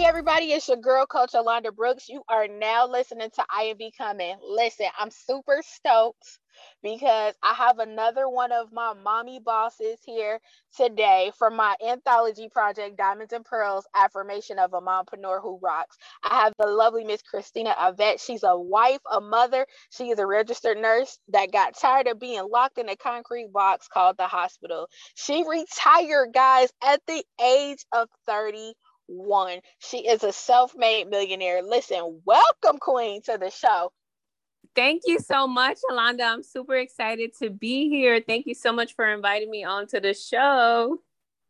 Hey everybody, it's your girl coach Alonda Brooks. You are now listening to I Am Becoming. Listen, I'm super stoked because I have another one of my mommy bosses here today for my anthology project, Diamonds and Pearls Affirmation of a Mompreneur Who Rocks. I have the lovely Miss Christina Avette. She's a wife, a mother. She is a registered nurse that got tired of being locked in a concrete box called the hospital. She retired, guys, at the age of 30 one. She is a self made millionaire. Listen, welcome, Queen, to the show. Thank you so much, Alonda. I'm super excited to be here. Thank you so much for inviting me onto the show.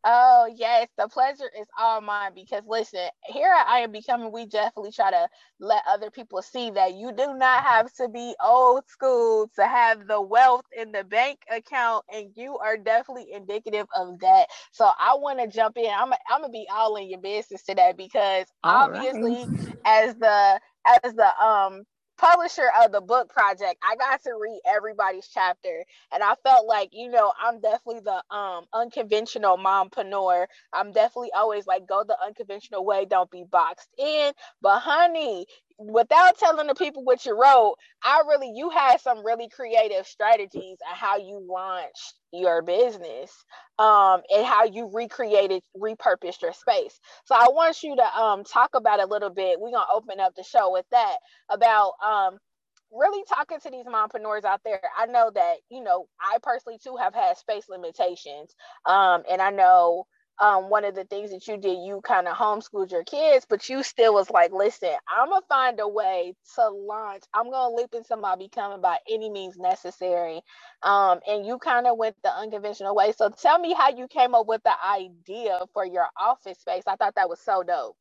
Oh, yes. The pleasure is all mine because listen, here I am becoming, we definitely try to let other people see that you do not have to be old school to have the wealth in the bank account, and you are definitely indicative of that. So I want to jump in. I'm, I'm to be all in your business today because all obviously, right. as the as the um publisher of the book project, I got to read everybody's chapter, and I felt like, you know, I'm definitely the um unconventional mompreneur. I'm definitely always like go the unconventional way, don't be boxed in. But honey, without telling the people what you wrote, I really you had some really creative strategies on how you launched your business um and how you recreated repurposed your space. So I want you to um talk about a little bit. We're gonna open up the show with that about um really talking to these mompreneurs out there. I know that, you know, I personally too have had space limitations. Um and I know um, one of the things that you did, you kind of homeschooled your kids, but you still was like, listen, I'm gonna find a way to launch. I'm gonna leap into my becoming by any means necessary. Um, and you kind of went the unconventional way. So tell me how you came up with the idea for your office space. I thought that was so dope.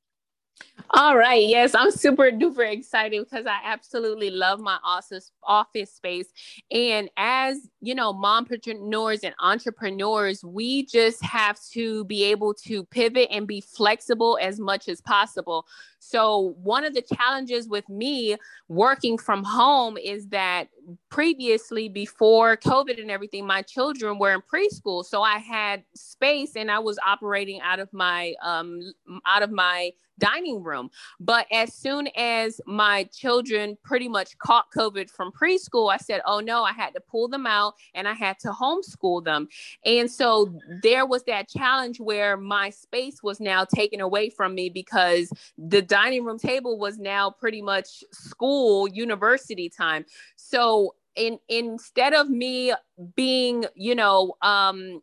All right. Yes, I'm super duper excited because I absolutely love my office office space. And as you know, mompreneurs and entrepreneurs, we just have to be able to pivot and be flexible as much as possible. So, one of the challenges with me working from home is that previously, before COVID and everything, my children were in preschool, so I had space and I was operating out of my um, out of my dining room. But as soon as my children pretty much caught COVID from preschool, I said, "Oh no!" I had to pull them out and I had to homeschool them. And so there was that challenge where my space was now taken away from me because the dining room table was now pretty much school university time so in instead of me being you know um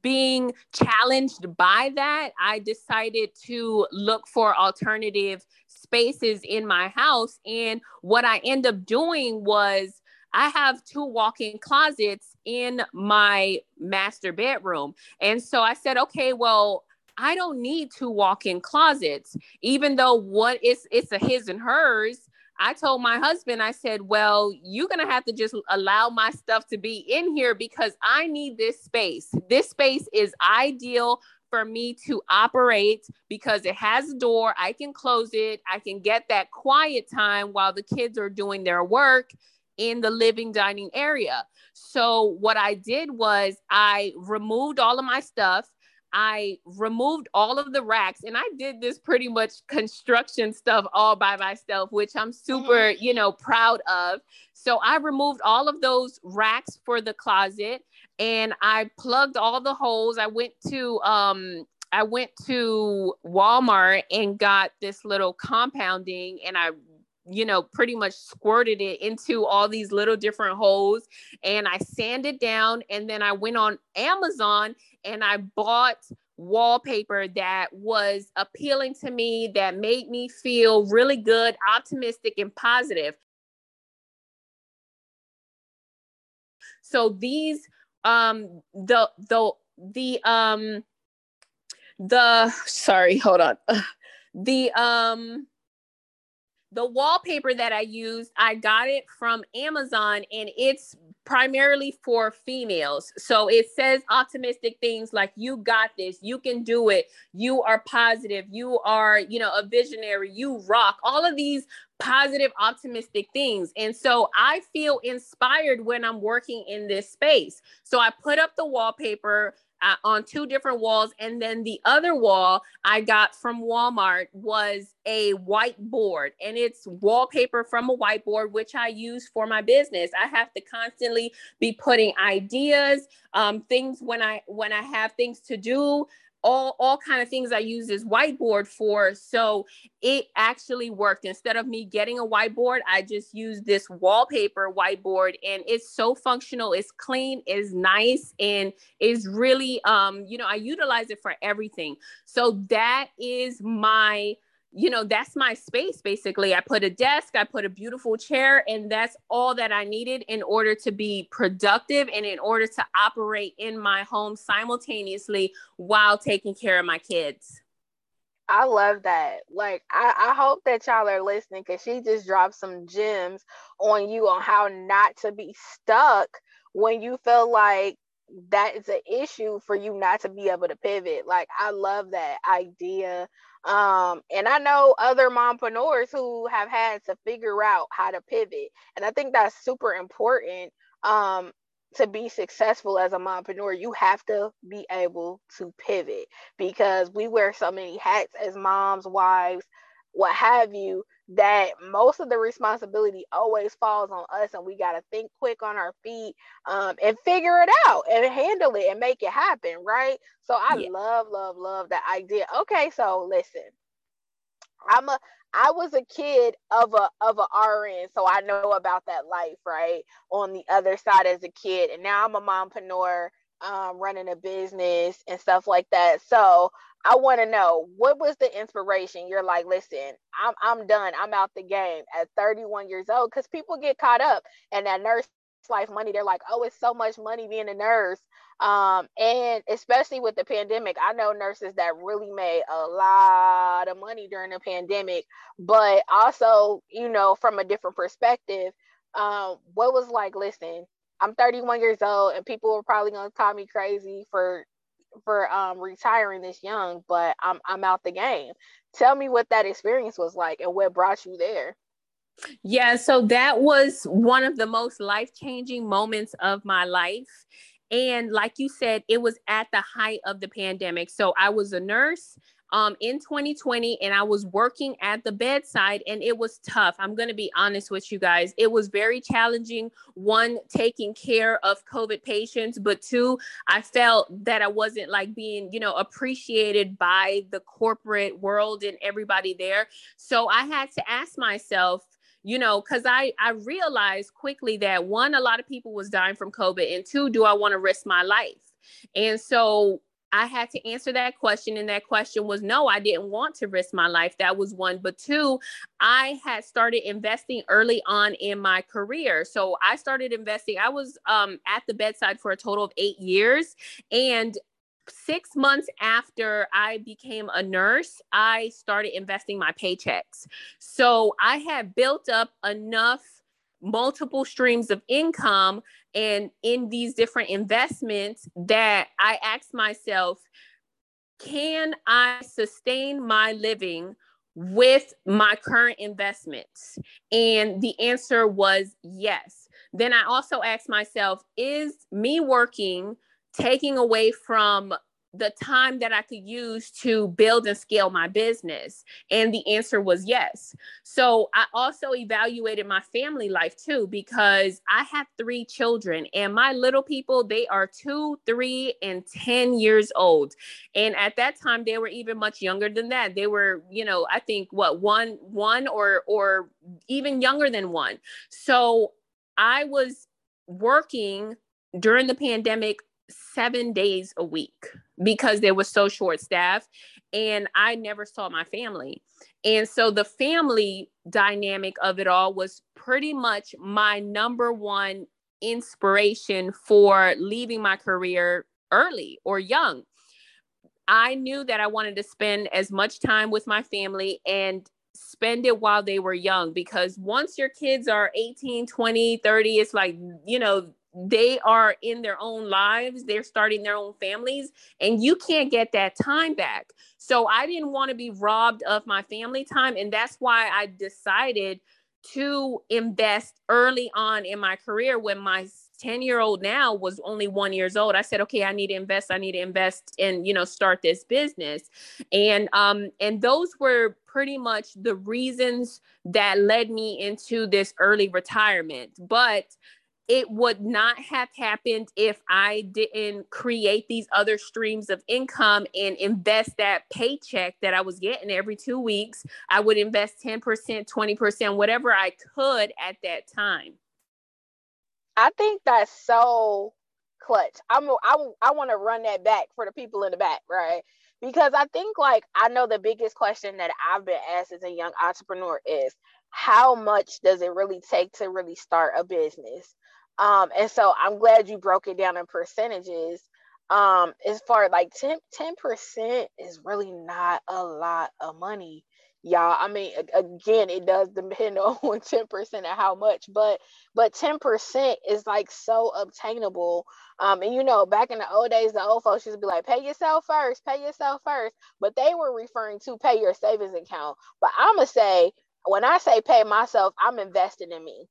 being challenged by that i decided to look for alternative spaces in my house and what i end up doing was I have two walk in closets in my master bedroom. And so I said, okay, well, I don't need two walk-in closets, even though what is it's a his and hers. I told my husband, I said, Well, you're gonna have to just allow my stuff to be in here because I need this space. This space is ideal for me to operate because it has a door. I can close it. I can get that quiet time while the kids are doing their work in the living dining area. So, what I did was I removed all of my stuff. I removed all of the racks and I did this pretty much construction stuff all by myself, which I'm super, mm-hmm. you know, proud of. So I removed all of those racks for the closet and I plugged all the holes. I went to um I went to Walmart and got this little compounding and I you know, pretty much squirted it into all these little different holes and I sanded down and then I went on Amazon and I bought wallpaper that was appealing to me that made me feel really good, optimistic and positive. So these um the the the um the sorry, hold on. The um the wallpaper that I used, I got it from Amazon and it's primarily for females. So it says optimistic things like you got this, you can do it, you are positive, you are, you know, a visionary, you rock. All of these positive optimistic things. And so I feel inspired when I'm working in this space. So I put up the wallpaper uh, on two different walls. And then the other wall I got from Walmart was a whiteboard and it's wallpaper from a whiteboard, which I use for my business. I have to constantly be putting ideas, um, things when I when I have things to do all all kind of things I use this whiteboard for. So it actually worked. Instead of me getting a whiteboard, I just use this wallpaper whiteboard and it's so functional, it's clean, it's nice, and it's really um, you know, I utilize it for everything. So that is my you know, that's my space basically. I put a desk, I put a beautiful chair, and that's all that I needed in order to be productive and in order to operate in my home simultaneously while taking care of my kids. I love that. Like, I, I hope that y'all are listening because she just dropped some gems on you on how not to be stuck when you feel like that is an issue for you not to be able to pivot. Like, I love that idea um, and I know other mompreneurs who have had to figure out how to pivot. And I think that's super important um, to be successful as a mompreneur. You have to be able to pivot because we wear so many hats as moms, wives, what have you that most of the responsibility always falls on us and we got to think quick on our feet um, and figure it out and handle it and make it happen right so i yeah. love love love that idea okay so listen i'm a i was a kid of a of a rn so i know about that life right on the other side as a kid and now i'm a mompreneur um, running a business and stuff like that so I want to know what was the inspiration. You're like, listen, I'm I'm done. I'm out the game at 31 years old because people get caught up and that nurse life money. They're like, oh, it's so much money being a nurse. Um, and especially with the pandemic, I know nurses that really made a lot of money during the pandemic, but also, you know, from a different perspective, um, what was like, listen, I'm 31 years old and people are probably gonna call me crazy for for um retiring this young, but I'm I'm out the game. Tell me what that experience was like and what brought you there. Yeah, so that was one of the most life-changing moments of my life. And like you said, it was at the height of the pandemic. So I was a nurse um, in 2020 and I was working at the bedside and it was tough. I'm going to be honest with you guys. It was very challenging. One, taking care of COVID patients, but two, I felt that I wasn't like being, you know, appreciated by the corporate world and everybody there. So I had to ask myself, you know because i i realized quickly that one a lot of people was dying from covid and two do i want to risk my life and so I had to answer that question. And that question was no, I didn't want to risk my life. That was one. But two, I had started investing early on in my career. So I started investing. I was um, at the bedside for a total of eight years. And six months after I became a nurse, I started investing my paychecks. So I had built up enough multiple streams of income and in these different investments that I asked myself, can I sustain my living with my current investments? And the answer was yes. Then I also asked myself, is me working taking away from the time that I could use to build and scale my business? And the answer was yes. So I also evaluated my family life too, because I have three children and my little people, they are two, three, and 10 years old. And at that time, they were even much younger than that. They were, you know, I think what one, one or, or even younger than one. So I was working during the pandemic seven days a week because they were so short staffed and I never saw my family. And so the family dynamic of it all was pretty much my number one inspiration for leaving my career early or young. I knew that I wanted to spend as much time with my family and spend it while they were young because once your kids are 18, 20, 30, it's like, you know, they are in their own lives, they're starting their own families, and you can't get that time back. So I didn't want to be robbed of my family time. And that's why I decided to invest early on in my career when my 10 year old now was only one years old i said okay i need to invest i need to invest and you know start this business and um and those were pretty much the reasons that led me into this early retirement but it would not have happened if I didn't create these other streams of income and invest that paycheck that I was getting every two weeks. I would invest 10%, 20%, whatever I could at that time. I think that's so clutch. I'm I, I want to run that back for the people in the back, right? Because I think like I know the biggest question that I've been asked as a young entrepreneur is how much does it really take to really start a business? Um, and so I'm glad you broke it down in percentages. Um, as far like 10 percent is really not a lot of money y'all. I mean again it does depend on 10% of how much but but 10% is like so obtainable. Um and you know back in the old days the old folks used to be like pay yourself first pay yourself first but they were referring to pay your savings account. But i'm gonna say when i say pay myself i'm investing in me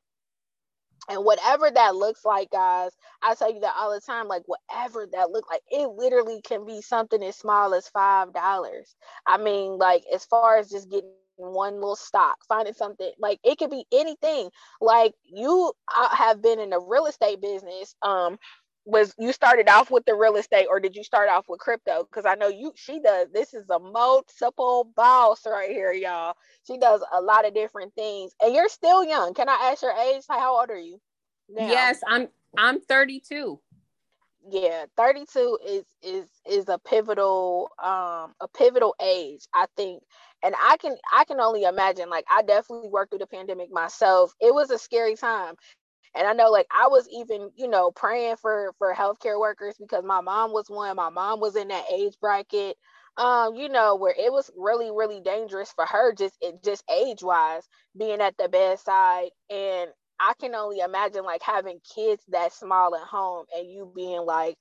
and whatever that looks like, guys, I tell you that all the time. Like whatever that look like, it literally can be something as small as five dollars. I mean, like as far as just getting one little stock, finding something like it could be anything. Like you uh, have been in the real estate business. Um, was you started off with the real estate or did you start off with crypto? Because i know you she does this is a multiple boss right here y'all. She does a lot of different things. And you're still young. Can i ask your age? How old are you now? yes i'm i'm 32 yeah 32 is is is a pivotal um a pivotal age i think. And i can i can only imagine like i definitely worked through the pandemic myself. It was a scary time and I know like I was even, you know, praying for for healthcare workers because my mom was one. My mom was in that age bracket. Um, you know, where it was really, really dangerous for her just it just age wise, being at the bedside. And I can only imagine like having kids that small at home and you being like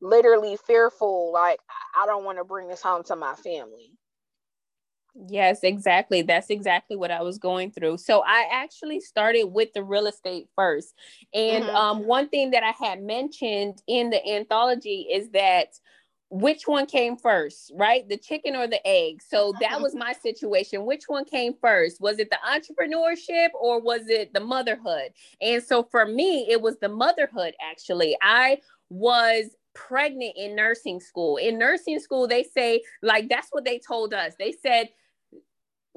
literally fearful, like I don't want to bring this home to my family. Yes, exactly. That's exactly what I was going through. So I actually started with the real estate first. And mm-hmm. um, one thing that I had mentioned in the anthology is that which one came first, right? The chicken or the egg? So that was my situation. Which one came first? Was it the entrepreneurship or was it the motherhood? And so for me, it was the motherhood actually. I was pregnant in nursing school. In nursing school, they say, like, that's what they told us. They said,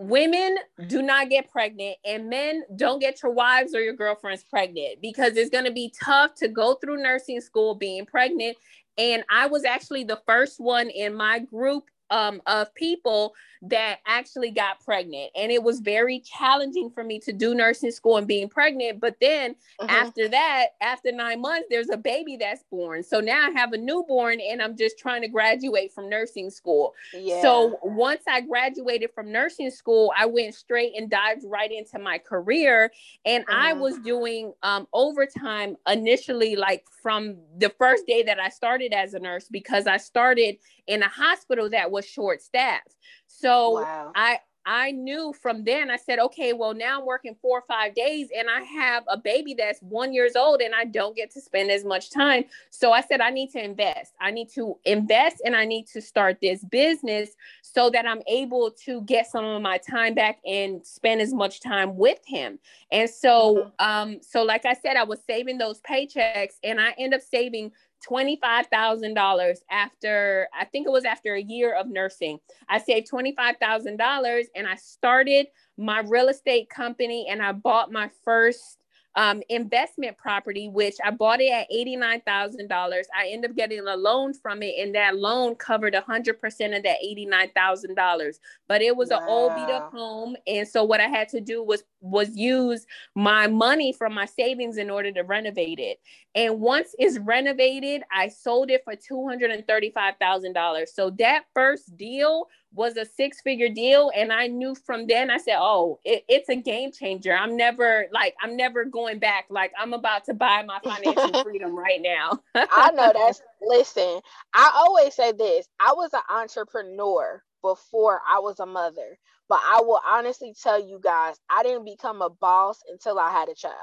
women do not get pregnant and men don't get your wives or your girlfriends pregnant because it's going to be tough to go through nursing school being pregnant. And i was actually the first one in my group um, of people that actually got pregnant. And it was very challenging for me to do nursing school and being pregnant. But then mm-hmm. after that, after nine months, there's a baby that's born. So now I have a newborn and I'm just trying to graduate from nursing school. Yeah. So once I graduated from nursing school, I went straight and dived right into my career. And mm-hmm. I was doing um, overtime initially, like from the first day that I started as a nurse, because I started in a hospital that was short staffed. So wow. I I knew from then I said, okay, well now I'm working four or five days and I have a baby that's one years old and I don't get to spend as much time. So I said I need to invest. I need to invest and I need to start this business so that I'm able to get some of my time back and spend as much time with him. And so mm-hmm. um so like I said, I was saving those paychecks and I end up saving $25,000 after, I think it was after a year of nursing. I saved $25,000 and I started my real estate company and I bought my first um, investment property, which I bought it at $89,000. I ended up getting a loan from it, and that loan covered 100% of that $89,000. But it was wow. an old beat up home. And so what I had to do was was use my money from my savings in order to renovate it. And once it's renovated, I sold it for $235,000. So that first deal was a six figure deal. And I knew from then, I said, oh, it, it's a game changer. I'm never like, I'm never going back. Like, I'm about to buy my financial freedom right now. I know that's, listen, I always say this I was an entrepreneur before I was a mother But I will honestly tell you guys, I didn't become a boss until I had a child.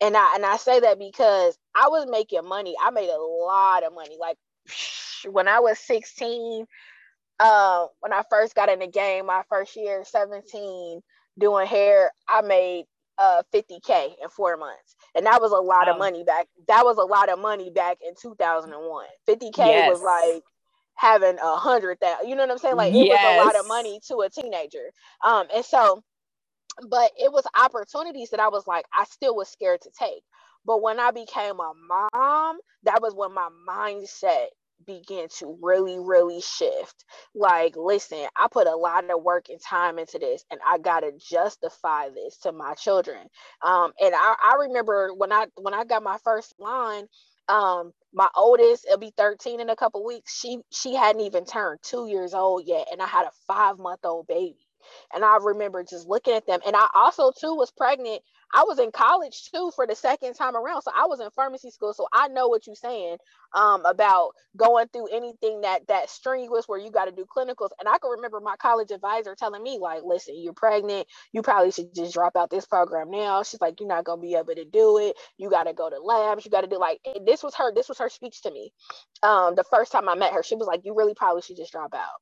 And I and I say that because I was making money. I made a lot of money. Like when I was 16, uh, when I first got in the game, my first year, 17, doing hair, I made uh 50k in four months and that was a lot wow. of money back that was a lot of money back in 2001 50k yes. was like having a hundred thousand you know what i'm saying like it yes. was a lot of money to a teenager um and so but it was opportunities that i was like i still was scared to take but when i became a mom that was when my mindset began to really, really shift. Like, listen, I put a lot of work and time into this, and I gotta justify this to my children. Um, and I, I remember when I when I got my first line, um, my oldest, it'll be 13 in a couple weeks. She she hadn't even turned two years old yet, and I had a five month old baby. And I remember just looking at them. And I also too was pregnant I was in college too for the second time around. So I was in pharmacy school. So I know what you're saying um, about going through anything that that strenuous where you got to do clinicals. And I can remember my college advisor telling me, like, listen, you're pregnant. You probably should just drop out this program now. She's like, you're not gonna be able to do it. You got to go to labs. You got to do like this was her. This was her speech to me. Um, the first time I met her, she was like, you really probably should just drop out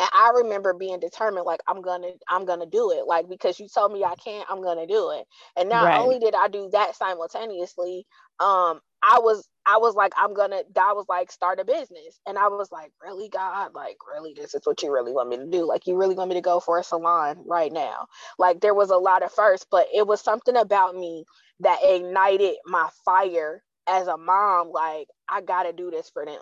and i remember being determined like i'm gonna i'm gonna do it like because you told me i can't i'm gonna do it. And not right. only did i do that simultaneously um i was i was like i'm gonna god was like start a business. And i was like really god? Like really this is what you really want me to do? Like you really want me to go for a salon right now? Like there was a lot of first but it was something about me that ignited my fire as a mom like i gotta do this for them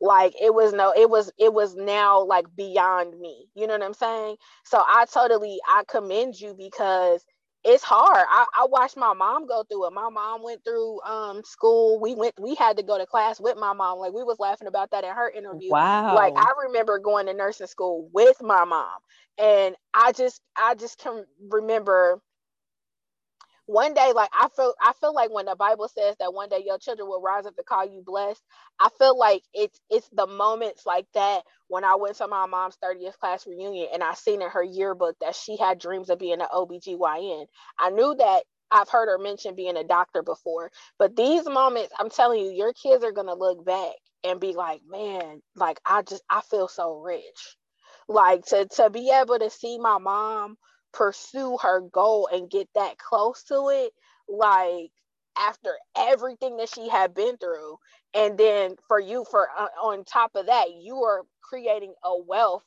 like it was no it was it was now like beyond me. You know what i'm saying? So i totally i commend you because it's hard. I, I watched my mom go through it. My mom went through um school. We went we had to go to class with my mom. Like we was laughing about that in her interview. Wow. Like i remember going to nursing school with my mom. And i just i just can remember one day like i feel i feel like when the bible says that one day your children will rise up to call you blessed i feel like it's it's the moments like that when i went to my mom's 30th class reunion and i seen in her yearbook that she had dreams of being an obgyn i knew that i've heard her mention being a doctor before but these moments i'm telling you your kids are going to look back and be like man like i just i feel so rich. Like to to be able to see my mom pursue her goal and get that close to it like after everything that she had been through. And then for you for uh, on top of that you are creating a wealth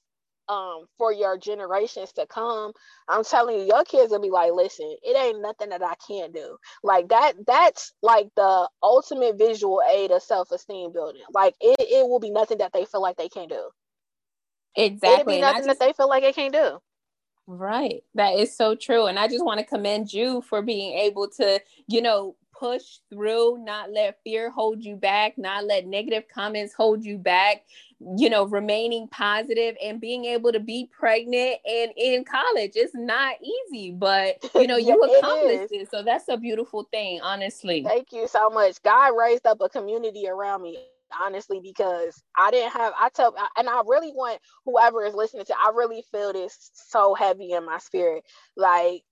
um for your generations to come. I'm telling you your kids will be like listen it ain't nothing that i can't do. Like that that's like the ultimate visual aid of self-esteem building. Like it, it will be nothing that they feel like they can't do. Exactly it'll be nothing just, that they feel like they can't do Right. That is so true. And I just want to commend you for being able to, you know, push through, not let fear hold you back, not let negative comments hold you back, you know, remaining positive and being able to be pregnant and in college. It's not easy, but you know, you accomplished it, it. So that's a beautiful thing, honestly. Thank you so much. God raised up a community around me honestly because I didn't have I tell and I really want whoever is listening to I really feel this so heavy in my spirit. Like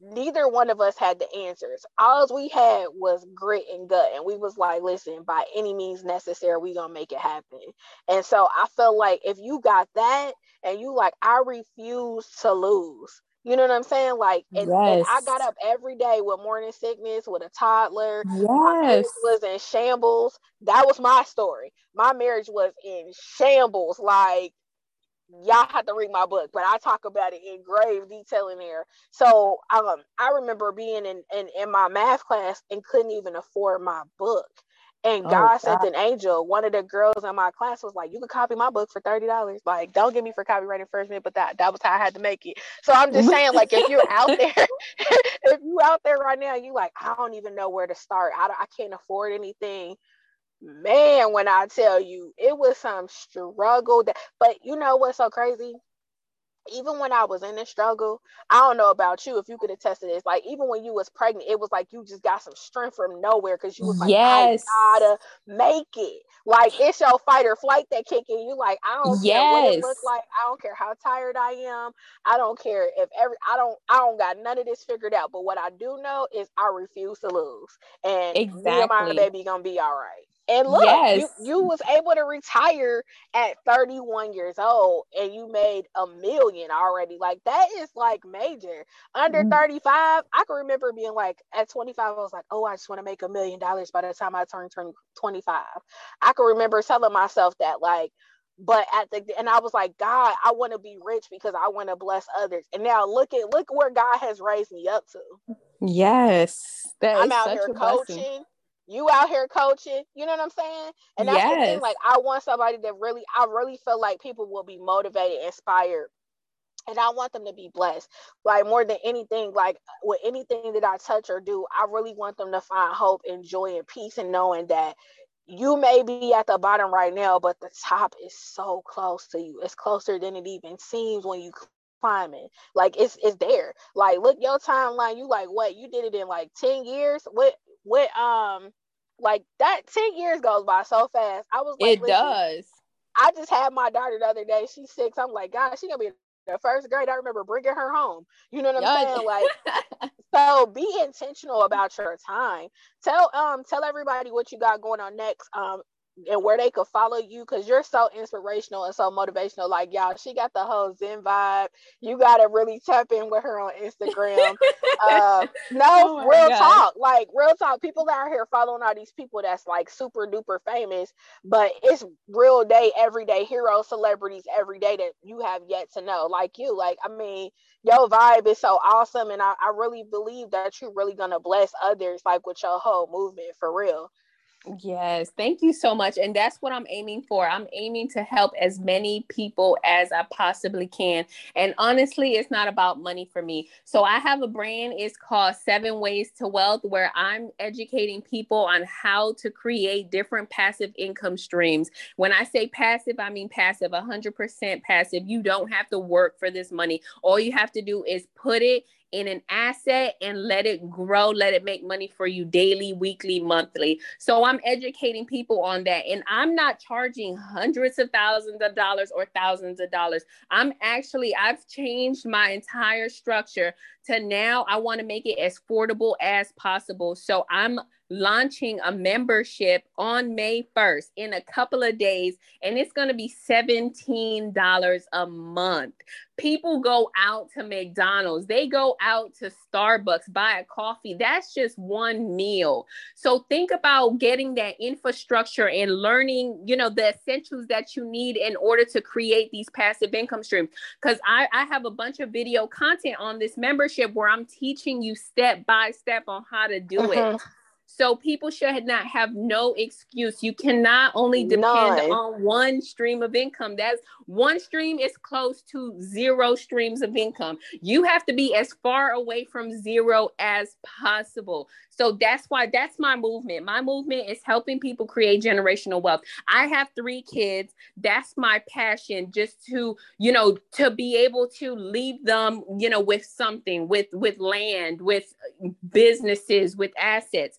neither one of us had the answers. All we had was grit and gut and we was like listen by any means necessary we gonna make it happen. And so I feel like if you got that and you like I refuse to lose you know what I'm saying? Like, and, yes. and, I got up every day with morning sickness, with a toddler. Yes. My was in shambles. That was my story. My marriage was in shambles. Like, y'all have to read my book, but I talk about it in grave detail in there. So, um, I remember being in, in in my math class and couldn't even afford my book. And oh, God, sent an angel. One of the girls in my class was like, "You can copy my book for thirty dollars. Like, don't get me for copyright infringement." but that that was how I had to make it." So I'm just saying, like, if you're out there, if you're out there right now, you like, I don't even know where to start. I I can't afford anything. Man, when I tell you, it was some struggle. That, but you know what's so crazy? Even when I was in the struggle, I don't know about you if you could attest to this. Like even when you was pregnant, it was like you just got some strength from nowhere because you was like, yes. I gotta make it. Like it's your fight or flight that kick in. You like, I don't yes. care what it looks like. I don't care how tired I am. I don't care if every I don't I don't got none of this figured out. But what I do know is I refuse to lose. And exactly. me and my baby gonna be all right. And look, yes. you, you was able to retire at 31 years old and you made a million already. Like that is like major. Under mm-hmm. 35, I can remember being like at 25, I was like, oh, I just want to make a million dollars by the time I turn, turn 25. I can remember telling myself that like, but at the and I was like, God, I want to be rich because I want to bless others. And now look at look where God has raised me up to. Yes. I'm out here coaching. Blessing you out here coaching, you know what I'm saying? And that's yes. the thing. Like I want somebody that really, I really feel like people will be motivated, inspired, and I want them to be blessed. Like more than anything, like with anything that I touch or do, I really want them to find hope and joy and peace and knowing that you may be at the bottom right now, but the top is so close to you. It's closer than it even seems when you climbing. Like it's it's there. Like look your timeline. You like what? You did it in like 10 years. What what um like that 10 years goes by so fast. I was like, it does. I just had my daughter the other day. She's six. I'm like, God, she gonna be the first grade. I remember bringing her home. You know what I'm saying? Like, so be intentional about your time. Tell um tell everybody what you got going on next. Um, and where they could follow you because you're so inspirational and so motivational. Like y'all, she got the whole Zen vibe. You gotta really tap in with her on Instagram. uh, no, oh real God. talk, like real talk. People out here following all these people that's like super duper famous, but it's real day, everyday hero celebrities every day that you have yet to know. Like you, like I mean, your vibe is so awesome, and I, I really believe that you're really gonna bless others, like with your whole movement for real. Yes, thank you so much. And that's what I'm aiming for. I'm aiming to help as many people as I possibly can. And honestly, it's not about money for me. So I have a brand, it's called Seven Ways to Wealth, where I'm educating people on how to create different passive income streams. When I say passive, I mean passive, 100% passive. You don't have to work for this money. All you have to do is put it in an asset and let it grow, let it make money for you daily, weekly, monthly. So I'm educating people on that. And I'm not charging hundreds of thousands of dollars or thousands of dollars. I'm actually, I've changed my entire structure to now I want to make it as affordable as possible. So I'm launching a membership on May 1st in a couple of days, and it's going to be $17 a month. People go out to McDonald's, they go out to Starbucks, buy a coffee. That's just one meal. So think about getting that infrastructure and learning, you know, the essentials that you need in order to create these passive income streams. Because I, I have a bunch of video content on this membership where I'm teaching you step by step on how to do mm-hmm. it. So people should not have no excuse. You cannot only depend None. on one stream of income. That's one stream is close to zero streams of income. You have to be as far away from zero as possible. So that's why that's my movement. My movement is helping people create generational wealth. I have three kids. That's my passion just to, you know, to be able to leave them, you know, with something, with with land, with businesses, with assets.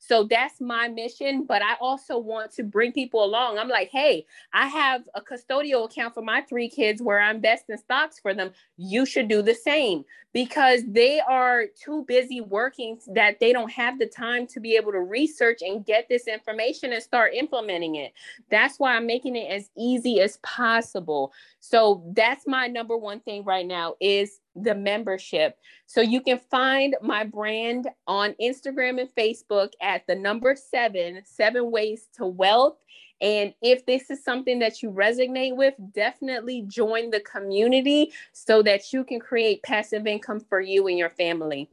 So that's my mission, but I also want to bring people along. I'm like, "Hey, I have a custodial account for my three kids where I'm investing stocks for them. You should do the same." Because they are too busy working that they don't have the time to be able to research and get this information and start implementing it. That's why I'm making it as easy as possible. So that's my number one thing right now is the membership. So you can find my brand on Instagram and Facebook at the number seven, seven ways to wealth. And if this is something that you resonate with, definitely join the community so that you can create passive income for you and your family.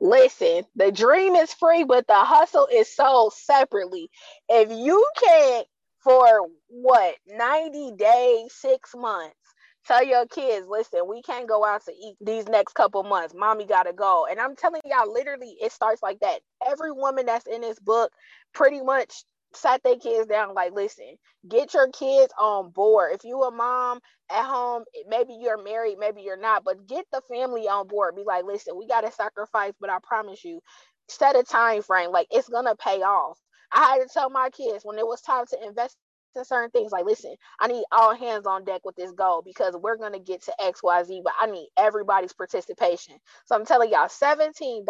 Listen, the dream is free, but the hustle is sold separately. If you can't, for what, 90 days, six months, tell your kids, listen, we can't go out to eat these next couple months. Mommy gotta go. And I'm telling y'all, literally, it starts like that. Every woman that's in this book pretty much sat their kids down like listen get your kids on board if you a mom at home maybe you're married maybe you're not but get the family on board be like listen we got to sacrifice but i promise you set a time frame like it's gonna pay off i had to tell my kids when it was time to invest in certain things like listen i need all hands on deck with this goal because we're gonna get to xyz but i need everybody's participation so i'm telling y'all $17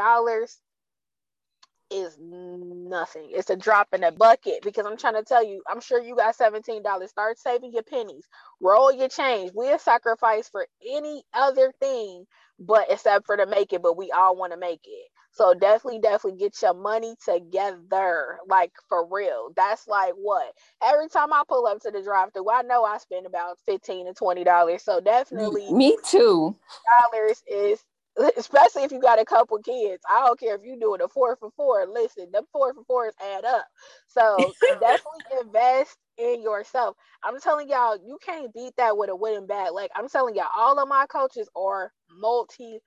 is nothing. It's a drop in a bucket because I'm trying to tell you, I'm sure you got $17. Start saving your pennies, roll your change. We'll sacrifice for any other thing, but except for to make it, but we all want to make it. So definitely, definitely get your money together, like for real. That's like what every time I pull up to the drive-through, I know I spend about fifteen to twenty dollars. So definitely, me too. Dollars is especially if you got a couple kids. I don't care if you're doing a four for four. Listen, the four for fours add up. So definitely invest in yourself. I'm telling y'all, you can't beat that with a wooden bat. Like I'm telling y'all, all of my coaches are multi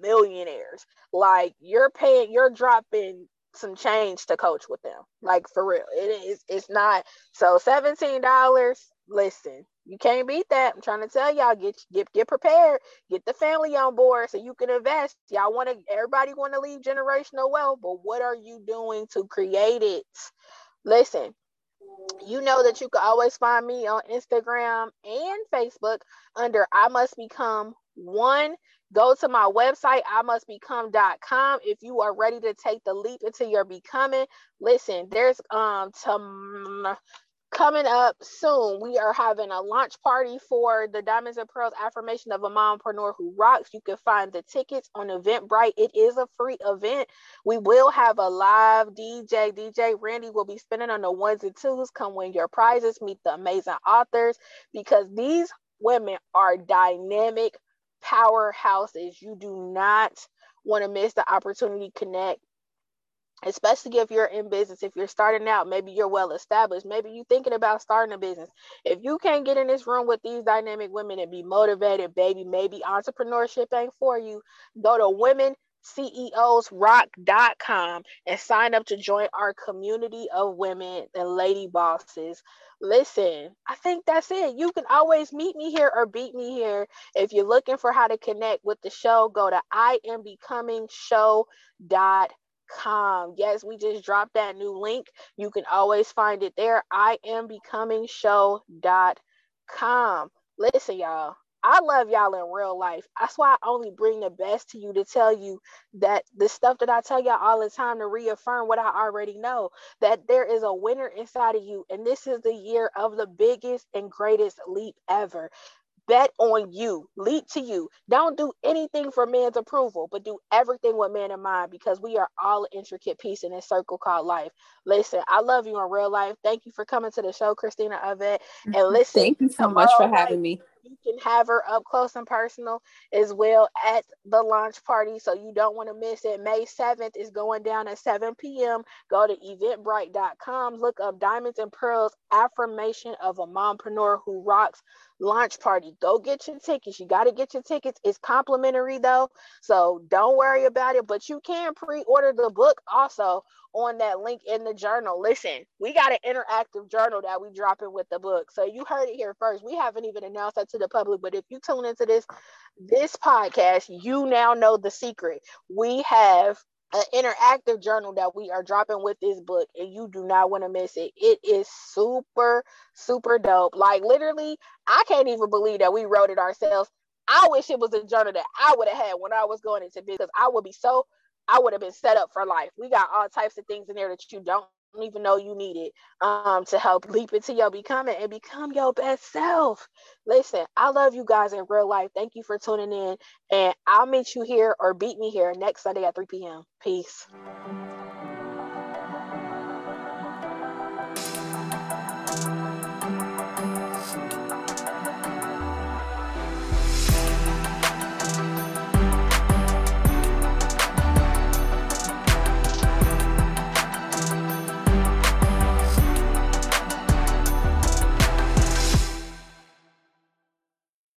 millionaires. Like you're paying, you're dropping some change to coach with them. Like for real, it is. It's not. So seventeen dollars. Listen, you can't beat that. I'm trying to tell y'all, get get get prepared, get the family on board so you can invest. Y'all want to everybody want to leave generational wealth, but what are you doing to create it? Listen, you know that you can always find me on Instagram and Facebook under I must become one. Go to my website, I must become.com if you are ready to take the leap into your becoming. Listen, there's um to coming up soon, we are having a launch party for the Diamonds and Pearls Affirmation of a Mompreneur Who Rocks. You can find the tickets on Eventbrite. It is a free event. We will have a live DJ. DJ Randy will be spinning on the ones and twos. Come win your prizes, meet the amazing authors because these women are dynamic powerhouses. You do not want to miss the opportunity connect especially if you're in business if you're starting out maybe you're well established maybe you're thinking about starting a business if you can't get in this room with these dynamic women and be motivated baby maybe entrepreneurship ain't for you go to women ceosrock.com and sign up to join our community of women and lady bosses listen i think that's it you can always meet me here or beat me here if you're looking for how to connect with the show go to i am becoming show.com com. Yes, we just dropped that new link. You can always find it there. I am becoming show.com. Listen, y'all. I love y'all in real life. That's why I only bring the best to you to tell you that the stuff that I tell y'all all the time to reaffirm what I already know that there is a winner inside of you. And this is the year of the biggest and greatest leap ever bet on you, leap to you. Don't do anything for man's approval, but do everything with man in mind because we are all an intricate piece in this circle called life. Listen, I love you in real life. Thank you for coming to the show, Christina Avett. And listen, thank you so much for having me. You can have her up close and personal as well at the launch party. So you don't want to miss it. May 7th is going down at 7 p.m. Go to eventbrite.com, look up Diamonds and Pearls Affirmation of a Mompreneur Who Rocks launch party. Go get your tickets. You got to get your tickets. It's complimentary though. So don't worry about it. But you can pre order the book also on that link in the journal. Listen, we got an interactive journal that we drop in with the book. So you heard it here first. We haven't even announced that to the public, but if you tune into this this podcast, you now know the secret. We have an interactive journal that we are dropping with this book and you do not want to miss it it is super super dope like literally i can't even believe that we wrote it ourselves i wish it was a journal that i would have had when i was going into business i would be so i would have been set up for life we got all types of things in there that you don't even know you need it um, to help leap into your becoming and become your best self. Listen, I love you guys in real life. Thank you for tuning in. And I'll meet you here or beat me here next Sunday at 3 p.m. Peace.